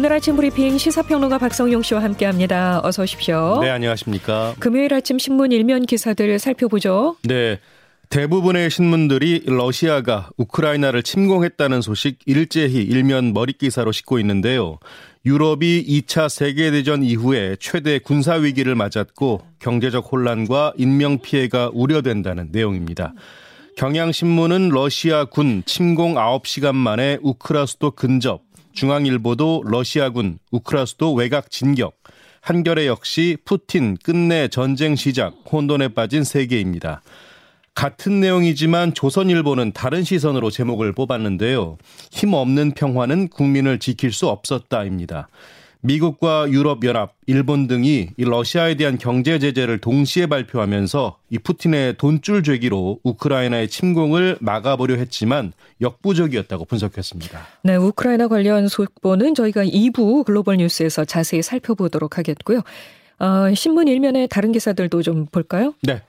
오늘 아침 브리핑 시사평론가 박성용 씨와 함께합니다. 어서 오십시오. 네, 안녕하십니까. 금요일 아침 신문 일면 기사들 살펴보죠. 네. 대부분의 신문들이 러시아가 우크라이나를 침공했다는 소식 일제히 일면 머릿기사로 싣고 있는데요. 유럽이 2차 세계대전 이후에 최대 군사 위기를 맞았고 경제적 혼란과 인명 피해가 우려된다는 내용입니다. 경향신문은 러시아 군 침공 9시간 만에 우크라 수도 근접, 중앙일보도 러시아군 우크라 수도 외곽 진격, 한겨레 역시 푸틴 끝내 전쟁 시작 혼돈에 빠진 세계입니다. 같은 내용이지만 조선일보는 다른 시선으로 제목을 뽑았는데요. 힘없는 평화는 국민을 지킬 수 없었다입니다. 미국과 유럽연합, 일본 등이 이 러시아에 대한 경제 제재를 동시에 발표하면서 이 푸틴의 돈줄 죄기로 우크라이나의 침공을 막아보려 했지만 역부족이었다고 분석했습니다. 네, 우크라이나 관련 속보는 저희가 2부 글로벌 뉴스에서 자세히 살펴보도록 하겠고요. 어, 신문 일면의 다른 기사들도 좀 볼까요? 네.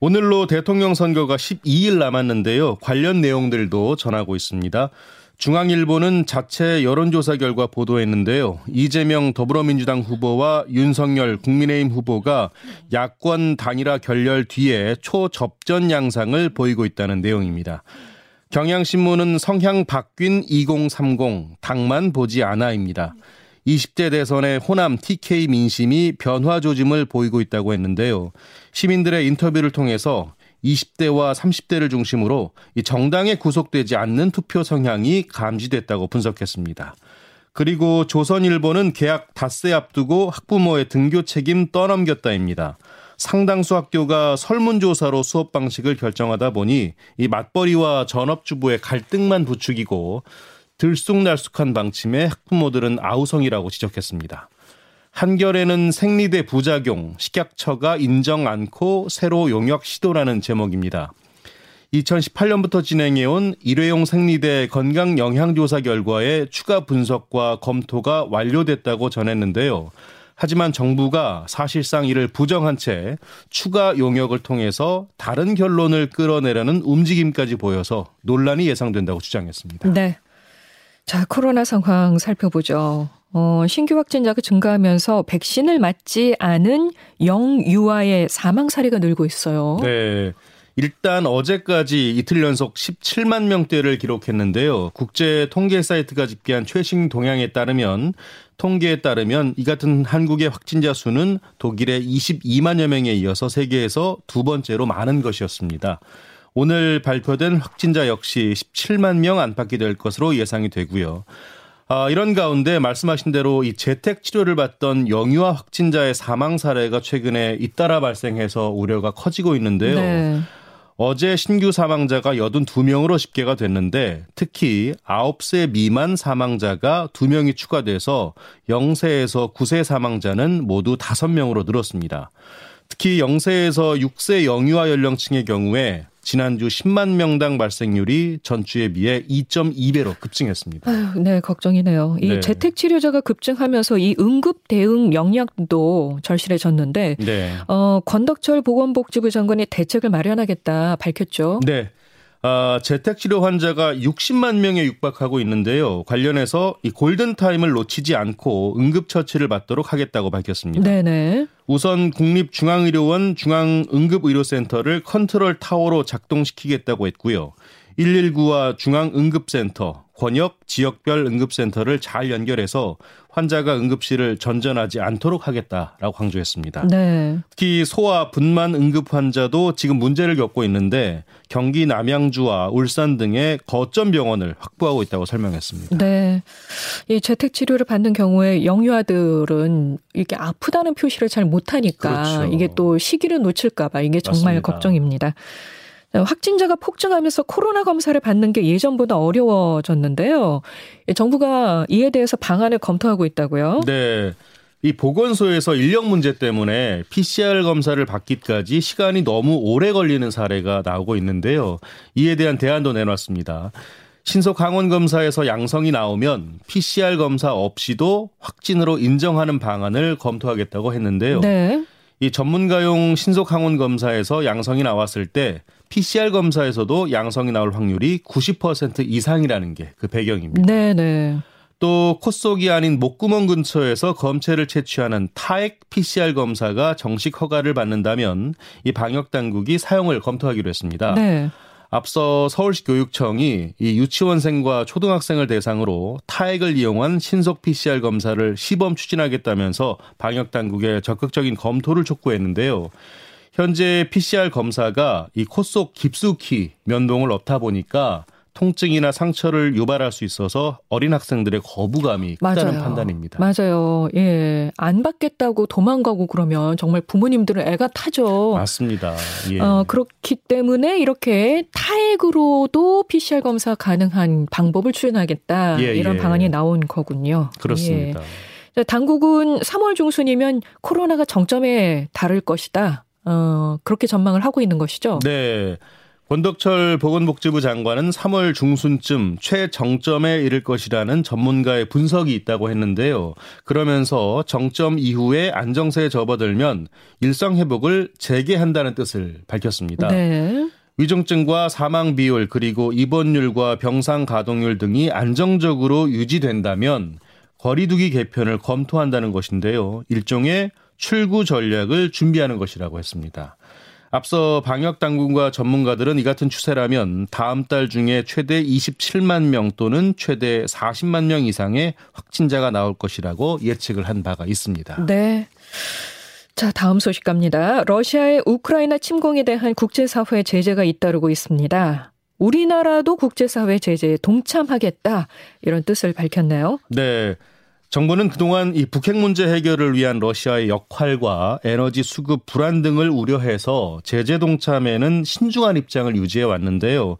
오늘로 대통령 선거가 12일 남았는데요. 관련 내용들도 전하고 있습니다. 중앙일보는 자체 여론조사 결과 보도했는데요. 이재명 더불어민주당 후보와 윤석열 국민의힘 후보가 야권 단일화 결렬 뒤에 초접전 양상을 보이고 있다는 내용입니다. 경향신문은 성향 바뀐 2030 당만 보지 않아입니다. 20대 대선의 호남 TK 민심이 변화 조짐을 보이고 있다고 했는데요. 시민들의 인터뷰를 통해서 20대와 30대를 중심으로 이 정당에 구속되지 않는 투표 성향이 감지됐다고 분석했습니다. 그리고 조선일보는 계약 닷새 앞두고 학부모의 등교 책임 떠넘겼다입니다. 상당수 학교가 설문조사로 수업 방식을 결정하다 보니 이 맞벌이와 전업주부의 갈등만 부추기고 들쑥날쑥한 방침에 학부모들은 아우성이라고 지적했습니다. 한결에는 생리대 부작용, 식약처가 인정 않고 새로 용역 시도라는 제목입니다. 2018년부터 진행해온 일회용 생리대 건강 영향조사 결과의 추가 분석과 검토가 완료됐다고 전했는데요. 하지만 정부가 사실상 이를 부정한 채 추가 용역을 통해서 다른 결론을 끌어내려는 움직임까지 보여서 논란이 예상된다고 주장했습니다. 네. 자, 코로나 상황 살펴보죠. 어, 신규 확진자가 증가하면서 백신을 맞지 않은 영유아의 사망 사례가 늘고 있어요. 네. 일단 어제까지 이틀 연속 17만 명대를 기록했는데요. 국제 통계 사이트가 집계한 최신 동향에 따르면 통계에 따르면 이 같은 한국의 확진자 수는 독일의 22만여 명에 이어서 세계에서 두 번째로 많은 것이었습니다. 오늘 발표된 확진자 역시 17만 명 안팎이 될 것으로 예상이 되고요. 아, 이런 가운데 말씀하신 대로 이 재택 치료를 받던 영유아 확진자의 사망 사례가 최근에 잇따라 발생해서 우려가 커지고 있는데요. 네. 어제 신규 사망자가 82명으로 집계가 됐는데 특히 9세 미만 사망자가 2명이 추가돼서 0세에서 9세 사망자는 모두 5명으로 늘었습니다. 특히 0세에서 6세 영유아 연령층의 경우에 지난주 10만 명당 발생률이 전주에 비해 2.2배로 급증했습니다. 아유, 네, 걱정이네요. 이 네. 재택 치료자가 급증하면서 이 응급 대응 역량도 절실해졌는데 네. 어, 권덕철 보건복지부 장관이 대책을 마련하겠다 밝혔죠. 네. 아, 재택치료 환자가 60만 명에 육박하고 있는데요. 관련해서 이 골든타임을 놓치지 않고 응급처치를 받도록 하겠다고 밝혔습니다. 네네. 우선 국립중앙의료원 중앙응급의료센터를 컨트롤 타워로 작동시키겠다고 했고요. 119와 중앙응급센터, 권역, 지역별 응급센터를 잘 연결해서 환자가 응급실을 전전하지 않도록 하겠다라고 강조했습니다. 네. 특히 소아 분만 응급 환자도 지금 문제를 겪고 있는데 경기 남양주와 울산 등의 거점 병원을 확보하고 있다고 설명했습니다. 네. 이 재택 치료를 받는 경우에 영유아들은 이게 아프다는 표시를 잘 못하니까 그렇죠. 이게 또 시기를 놓칠까봐 이게 정말 맞습니다. 걱정입니다. 확진자가 폭증하면서 코로나 검사를 받는 게 예전보다 어려워졌는데요. 정부가 이에 대해서 방안을 검토하고 있다고요? 네. 이 보건소에서 인력 문제 때문에 PCR 검사를 받기까지 시간이 너무 오래 걸리는 사례가 나오고 있는데요. 이에 대한 대안도 내놨습니다. 신속 항원 검사에서 양성이 나오면 PCR 검사 없이도 확진으로 인정하는 방안을 검토하겠다고 했는데요. 네. 이 전문가용 신속 항원 검사에서 양성이 나왔을 때 PCR 검사에서도 양성이 나올 확률이 90% 이상이라는 게 그 배경입니다. 네네. 또 콧속이 아닌 목구멍 근처에서 검체를 채취하는 타액 PCR 검사가 정식 허가를 받는다면 이 방역 당국이 사용을 검토하기로 했습니다. 네. 앞서 서울시 교육청이 이 유치원생과 초등학생을 대상으로 타액을 이용한 신속 PCR 검사를 시범 추진하겠다면서 방역 당국에 적극적인 검토를 촉구했는데요. 현재 PCR 검사가 이 코 속 깊숙이 면봉을 넣다 보니까 통증이나 상처를 유발할 수 있어서 어린 학생들의 거부감이 크다는 맞아요. 판단입니다. 맞아요. 예. 안 받겠다고 도망가고 그러면 정말 부모님들은 애가 타죠. 맞습니다. 예. 어, 그렇기 때문에 이렇게 타액으로도 PCR 검사 가능한 방법을 추진하겠다. 예, 이런 예. 방안이 나온 거군요. 그렇습니다. 예. 당국은 3월 중순이면 코로나가 정점에 달을 것이다. 어, 그렇게 전망을 하고 있는 것이죠. 네. 권덕철 보건복지부 장관은 3월 중순쯤 최정점에 이를 것이라는 전문가의 분석이 있다고 했는데요. 그러면서 정점 이후에 안정세에 접어들면 일상 회복을 재개한다는 뜻을 밝혔습니다. 네. 위중증과 사망 비율 그리고 입원율과 병상 가동률 등이 안정적으로 유지된다면 거리두기 개편을 검토한다는 것인데요. 일종의 출구 전략을 준비하는 것이라고 했습니다. 앞서 방역 당국과 전문가들은 이 같은 추세라면 다음 달 중에 최대 27만 명 또는 최대 40만 명 이상의 확진자가 나올 것이라고 예측을 한 바가 있습니다. 네. 자, 다음 소식 갑니다. 러시아의 우크라이나 침공에 대한 국제사회 제재가 잇따르고 있습니다. 우리나라도 국제사회 제재에 동참하겠다 이런 뜻을 밝혔네요. 네. 정부는 그동안 이 북핵 문제 해결을 위한 러시아의 역할과 에너지 수급 불안 등을 우려해서 제재 동참에는 신중한 입장을 유지해 왔는데요.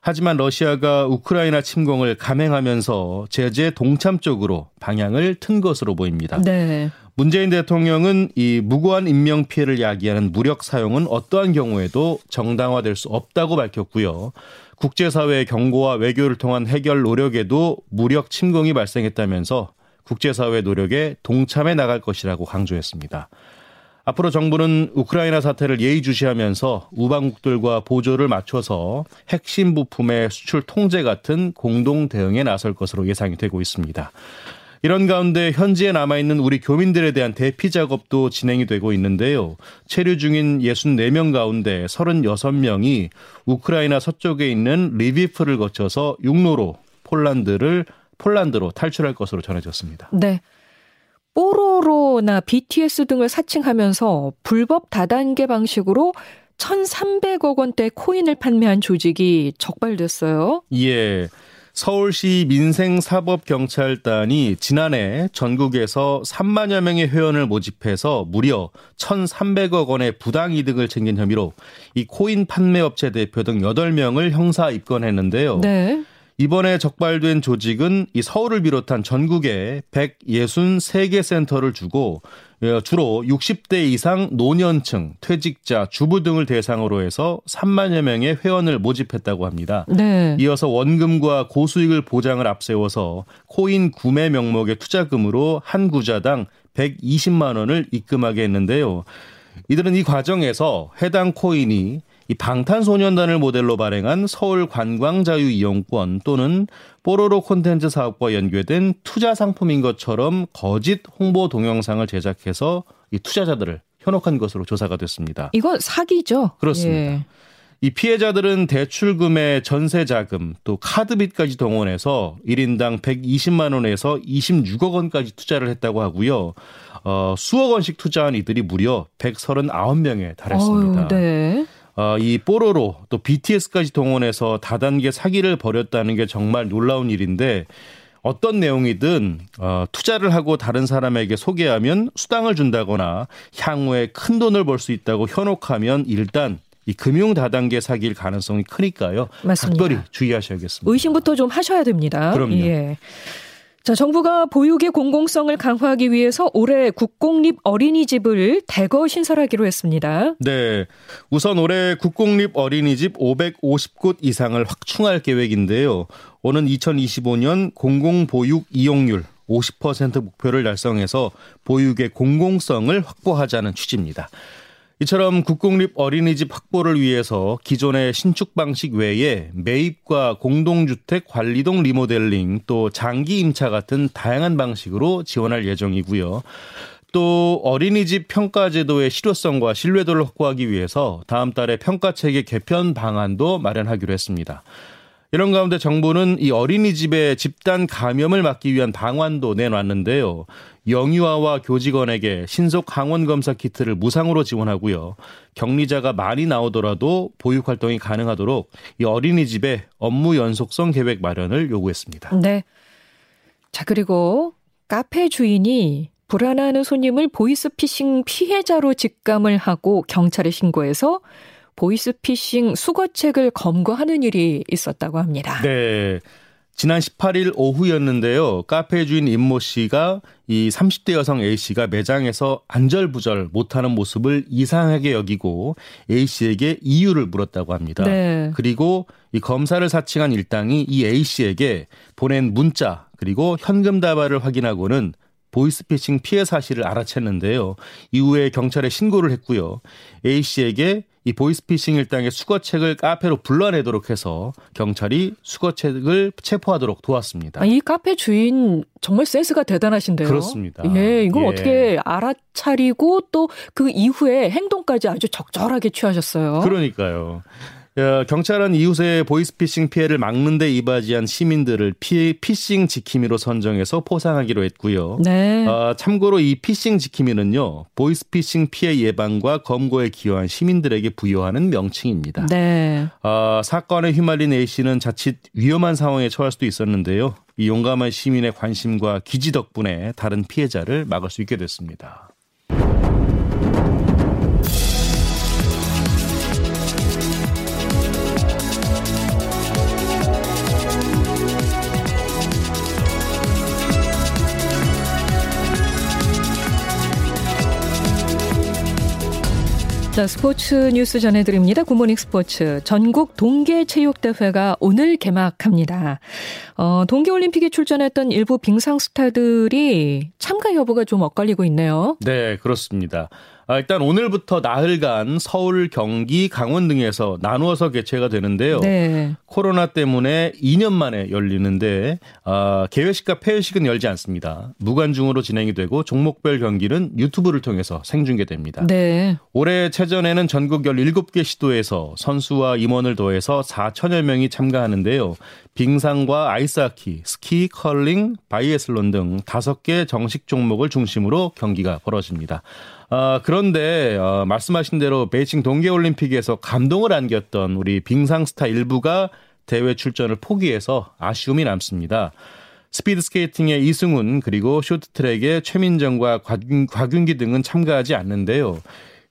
하지만 러시아가 우크라이나 침공을 감행하면서 제재 동참 쪽으로 방향을 튼 것으로 보입니다. 네. 문재인 대통령은 이 무고한 인명 피해를 야기하는 무력 사용은 어떠한 경우에도 정당화될 수 없다고 밝혔고요. 국제사회의 경고와 외교를 통한 해결 노력에도 무력 침공이 발생했다면서 국제사회 노력에 동참해 나갈 것이라고 강조했습니다. 앞으로 정부는 우크라이나 사태를 예의주시하면서 우방국들과 보조를 맞춰서 핵심 부품의 수출 통제 같은 공동 대응에 나설 것으로 예상이 되고 있습니다. 이런 가운데 현지에 남아있는 우리 교민들에 대한 대피 작업도 진행이 되고 있는데요. 체류 중인 64명 가운데 36명이 우크라이나 서쪽에 있는 리비프를 거쳐서 육로로 폴란드를 폴란드로 탈출할 것으로 전해졌습니다. 네. 뽀로로나 BTS 등을 사칭하면서 불법 다단계 방식으로 1,300억 원대 코인을 판매한 조직이 적발됐어요. 예. 서울시 민생사법경찰단이 지난해 전국에서 3만여 명의 회원을 모집해서 무려 1,300억 원의 부당 이득을 챙긴 혐의로 이 코인 판매업체 대표 등 8명을 형사 입건했는데요. 네. 이번에 적발된 조직은 이 서울을 비롯한 전국에 163개 센터를 두고 어, 주로 60대 이상 노년층, 퇴직자, 주부 등을 대상으로 해서 3만여 명의 회원을 모집했다고 합니다. 네. 이어서 원금과 고수익을 보장을 앞세워서 코인 구매 명목의 투자금으로 한 구좌당 120만 원을 입금하게 했는데요. 이들은 이 과정에서 해당 코인이 이 방탄소년단을 모델로 발행한 서울 관광자유 이용권 또는 뽀로로 콘텐츠 사업과 연계된 투자 상품인 것처럼 거짓 홍보 동영상을 제작해서 이 투자자들을 현혹한 것으로 조사가 됐습니다. 이건 사기죠. 그렇습니다. 예. 이 피해자들은 대출금의 전세 자금 또 카드빚까지 동원해서 1인당 120만 원에서 26억 원까지 투자를 했다고 하고요. 어, 수억 원씩 투자한 이들이 무려 139명에 달했습니다. 어휴, 네. 어, 이 뽀로로 또 BTS까지 동원해서 다단계 사기를 벌였다는 게 정말 놀라운 일인데 어떤 내용이든 어, 투자를 하고 다른 사람에게 소개하면 수당을 준다거나 향후에 큰 돈을 벌 수 있다고 현혹하면 일단 이 금융 다단계 사기일 가능성이 크니까요. 맞습니다. 각별히 주의하셔야겠습니다. 의심부터 좀 하셔야 됩니다. 그럼요. 예. 자, 정부가 보육의 공공성을 강화하기 위해서 올해 국공립 어린이집을 대거 신설하기로 했습니다. 네. 우선 올해 국공립 어린이집 550곳 이상을 확충할 계획인데요. 오는 2025년 공공보육 이용률 50% 목표를 달성해서 보육의 공공성을 확보하자는 취지입니다. 이처럼 국공립 어린이집 확보를 위해서 기존의 신축 방식 외에 매입과 공동주택 관리동 리모델링 또 장기 임차 같은 다양한 방식으로 지원할 예정이고요. 또 어린이집 평가 제도의 실효성과 신뢰도를 확보하기 위해서 다음 달에 평가 체계 개편 방안도 마련하기로 했습니다. 이런 가운데 정부는 이 어린이집의 집단 감염을 막기 위한 방안도 내놨는데요. 영유아와 교직원에게 신속 항원 검사 키트를 무상으로 지원하고요. 격리자가 많이 나오더라도 보육 활동이 가능하도록 이 어린이집의 업무 연속성 계획 마련을 요구했습니다. 네. 자, 그리고 카페 주인이 불안해하는 손님을 보이스피싱 피해자로 직감을 하고 경찰에 신고해서 보이스피싱 수거책을 검거하는 일이 있었다고 합니다. 네. 지난 18일 오후였는데요. 카페 주인 임모 씨가 이 30대 여성 A 씨가 매장에서 안절부절 못하는 모습을 이상하게 여기고 A 씨에게 이유를 물었다고 합니다. 네. 그리고 이 검사를 사칭한 일당이 이 A 씨에게 보낸 문자 그리고 현금 다발을 확인하고는 보이스피싱 피해 사실을 알아챘는데요. 이후에 경찰에 신고를 했고요. A 씨에게 이 보이스피싱 일당의 수거책을 카페로 불러내도록 해서 경찰이 수거책을 체포하도록 도왔습니다. 아, 이 카페 주인 정말 센스가 대단하신데요. 그렇습니다. 예, 이걸 예. 어떻게 알아차리고 또 그 이후에 행동까지 아주 적절하게 취하셨어요. 그러니까요. 경찰은 이웃의 보이스피싱 피해를 막는 데 이바지한 시민들을 피, 피싱 지킴이로 선정해서 포상하기로 했고요. 네. 어, 참고로 이 피싱 지킴이는요. 보이스피싱 피해 예방과 검거에 기여한 시민들에게 부여하는 명칭입니다. 네. 어, 사건에 휘말린 A씨는 자칫 위험한 상황에 처할 수도 있었는데요. 이 용감한 시민의 관심과 기지 덕분에 다른 피해자를 막을 수 있게 됐습니다. 자, 스포츠 뉴스 전해드립니다. 굿모닝 스포츠. 전국 동계체육대회가 오늘 개막합니다. 어, 동계올림픽에 출전했던 일부 빙상 스타들이 참가 여부가 좀 엇갈리고 있네요. 네, 그렇습니다. 아, 일단 오늘부터 나흘간 서울, 경기, 강원 등에서 나누어서 개최가 되는데요. 네. 코로나 때문에 2년 만에 열리는데 아, 개회식과 폐회식은 열지 않습니다. 무관중으로 진행이 되고 종목별 경기는 유튜브를 통해서 생중계됩니다. 네. 올해 체전에는 전국 17개 시도에서 선수와 임원을 더해서 4천여 명이 참가하는데요. 빙상과 아이스하키, 스키, 컬링, 바이애슬론 등 5개 정식 종목을 중심으로 경기가 벌어집니다. 어, 그런데 어, 말씀하신 대로 베이징 동계올림픽에서 감동을 안겼던 우리 빙상 스타 일부가 대회 출전을 포기해서 아쉬움이 남습니다. 스피드 스케이팅의 이승훈 그리고 쇼트트랙의 최민정과 곽윤, 기 등은 참가하지 않는데요.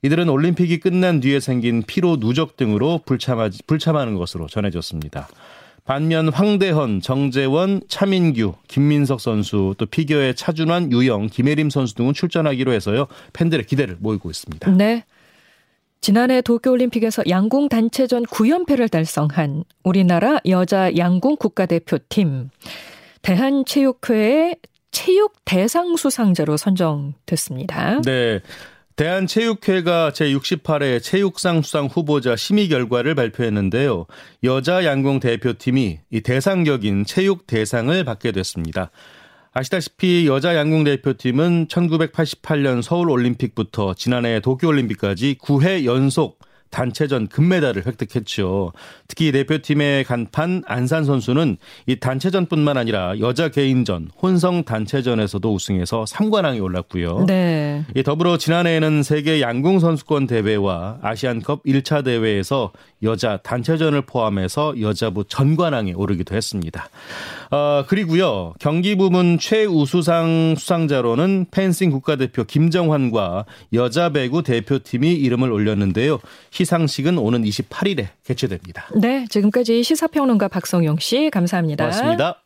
이들은 올림픽이 끝난 뒤에 생긴 피로 누적 등으로 불참하, 불참하는 것으로 전해졌습니다. 반면 황대헌, 정재원, 차민규, 김민석 선수, 또 피겨의 차준환, 유영, 김혜림 선수 등은 출전하기로 해서요. 팬들의 기대를 모이고 있습니다. 네. 지난해 도쿄올림픽에서 양궁 단체전 9연패를 달성한 우리나라 여자 양궁 국가대표팀 대한체육회의 체육 대상 수상자로 선정됐습니다. 네. 대한체육회가 제68회 체육상 수상 후보자 심의 결과를 발표했는데요. 여자 양궁 대표팀이 이 대상격인 체육 대상을 받게 됐습니다. 아시다시피 여자 양궁 대표팀은 1988년 서울 올림픽부터 지난해 도쿄 올림픽까지 9회 연속 단체전 금메달을 획득했죠. 특히 대표팀의 간판 안산 선수는 이 단체전뿐만 아니라 여자 개인전, 혼성 단체전에서도 우승해서 3관왕에 올랐고요. 네. 이 더불어 지난해에는 세계 양궁 선수권 대회와 아시안컵 1차 대회에서 여자 단체전을 포함해서 여자부 전관왕에 오르기도 했습니다. 어, 그리고요. 경기 부문 최우수상 수상자로는 펜싱 국가대표 김정환과 여자 배구 대표팀이 이름을 올렸는데요. 시상식은 오는 28일에 개최됩니다. 네, 지금까지 시사평론가 박성용 씨 감사합니다. 고맙습니다.